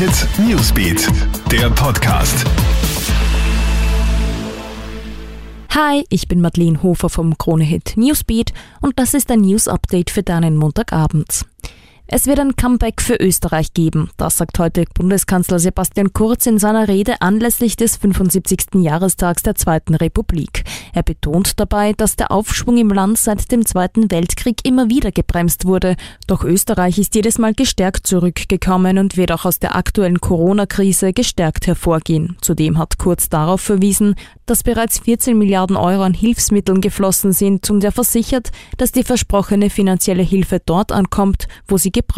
Hit Newsbeat, der Podcast. Hi, ich bin Madeleine Hofer vom Krone Hit Newsbeat und das ist ein News Update für deinen Montagabend. Es wird ein Comeback für Österreich geben. Das sagt heute Bundeskanzler Sebastian Kurz in seiner Rede anlässlich des 75. Jahrestags der Zweiten Republik. Er betont dabei, dass der Aufschwung im Land seit dem Zweiten Weltkrieg immer wieder gebremst wurde. Doch Österreich ist jedes Mal gestärkt zurückgekommen und wird auch aus der aktuellen Corona-Krise gestärkt hervorgehen. Zudem hat Kurz darauf verwiesen, dass bereits 14 Milliarden Euro an Hilfsmitteln geflossen sind und er versichert, dass die versprochene finanzielle Hilfe dort ankommt, wo sie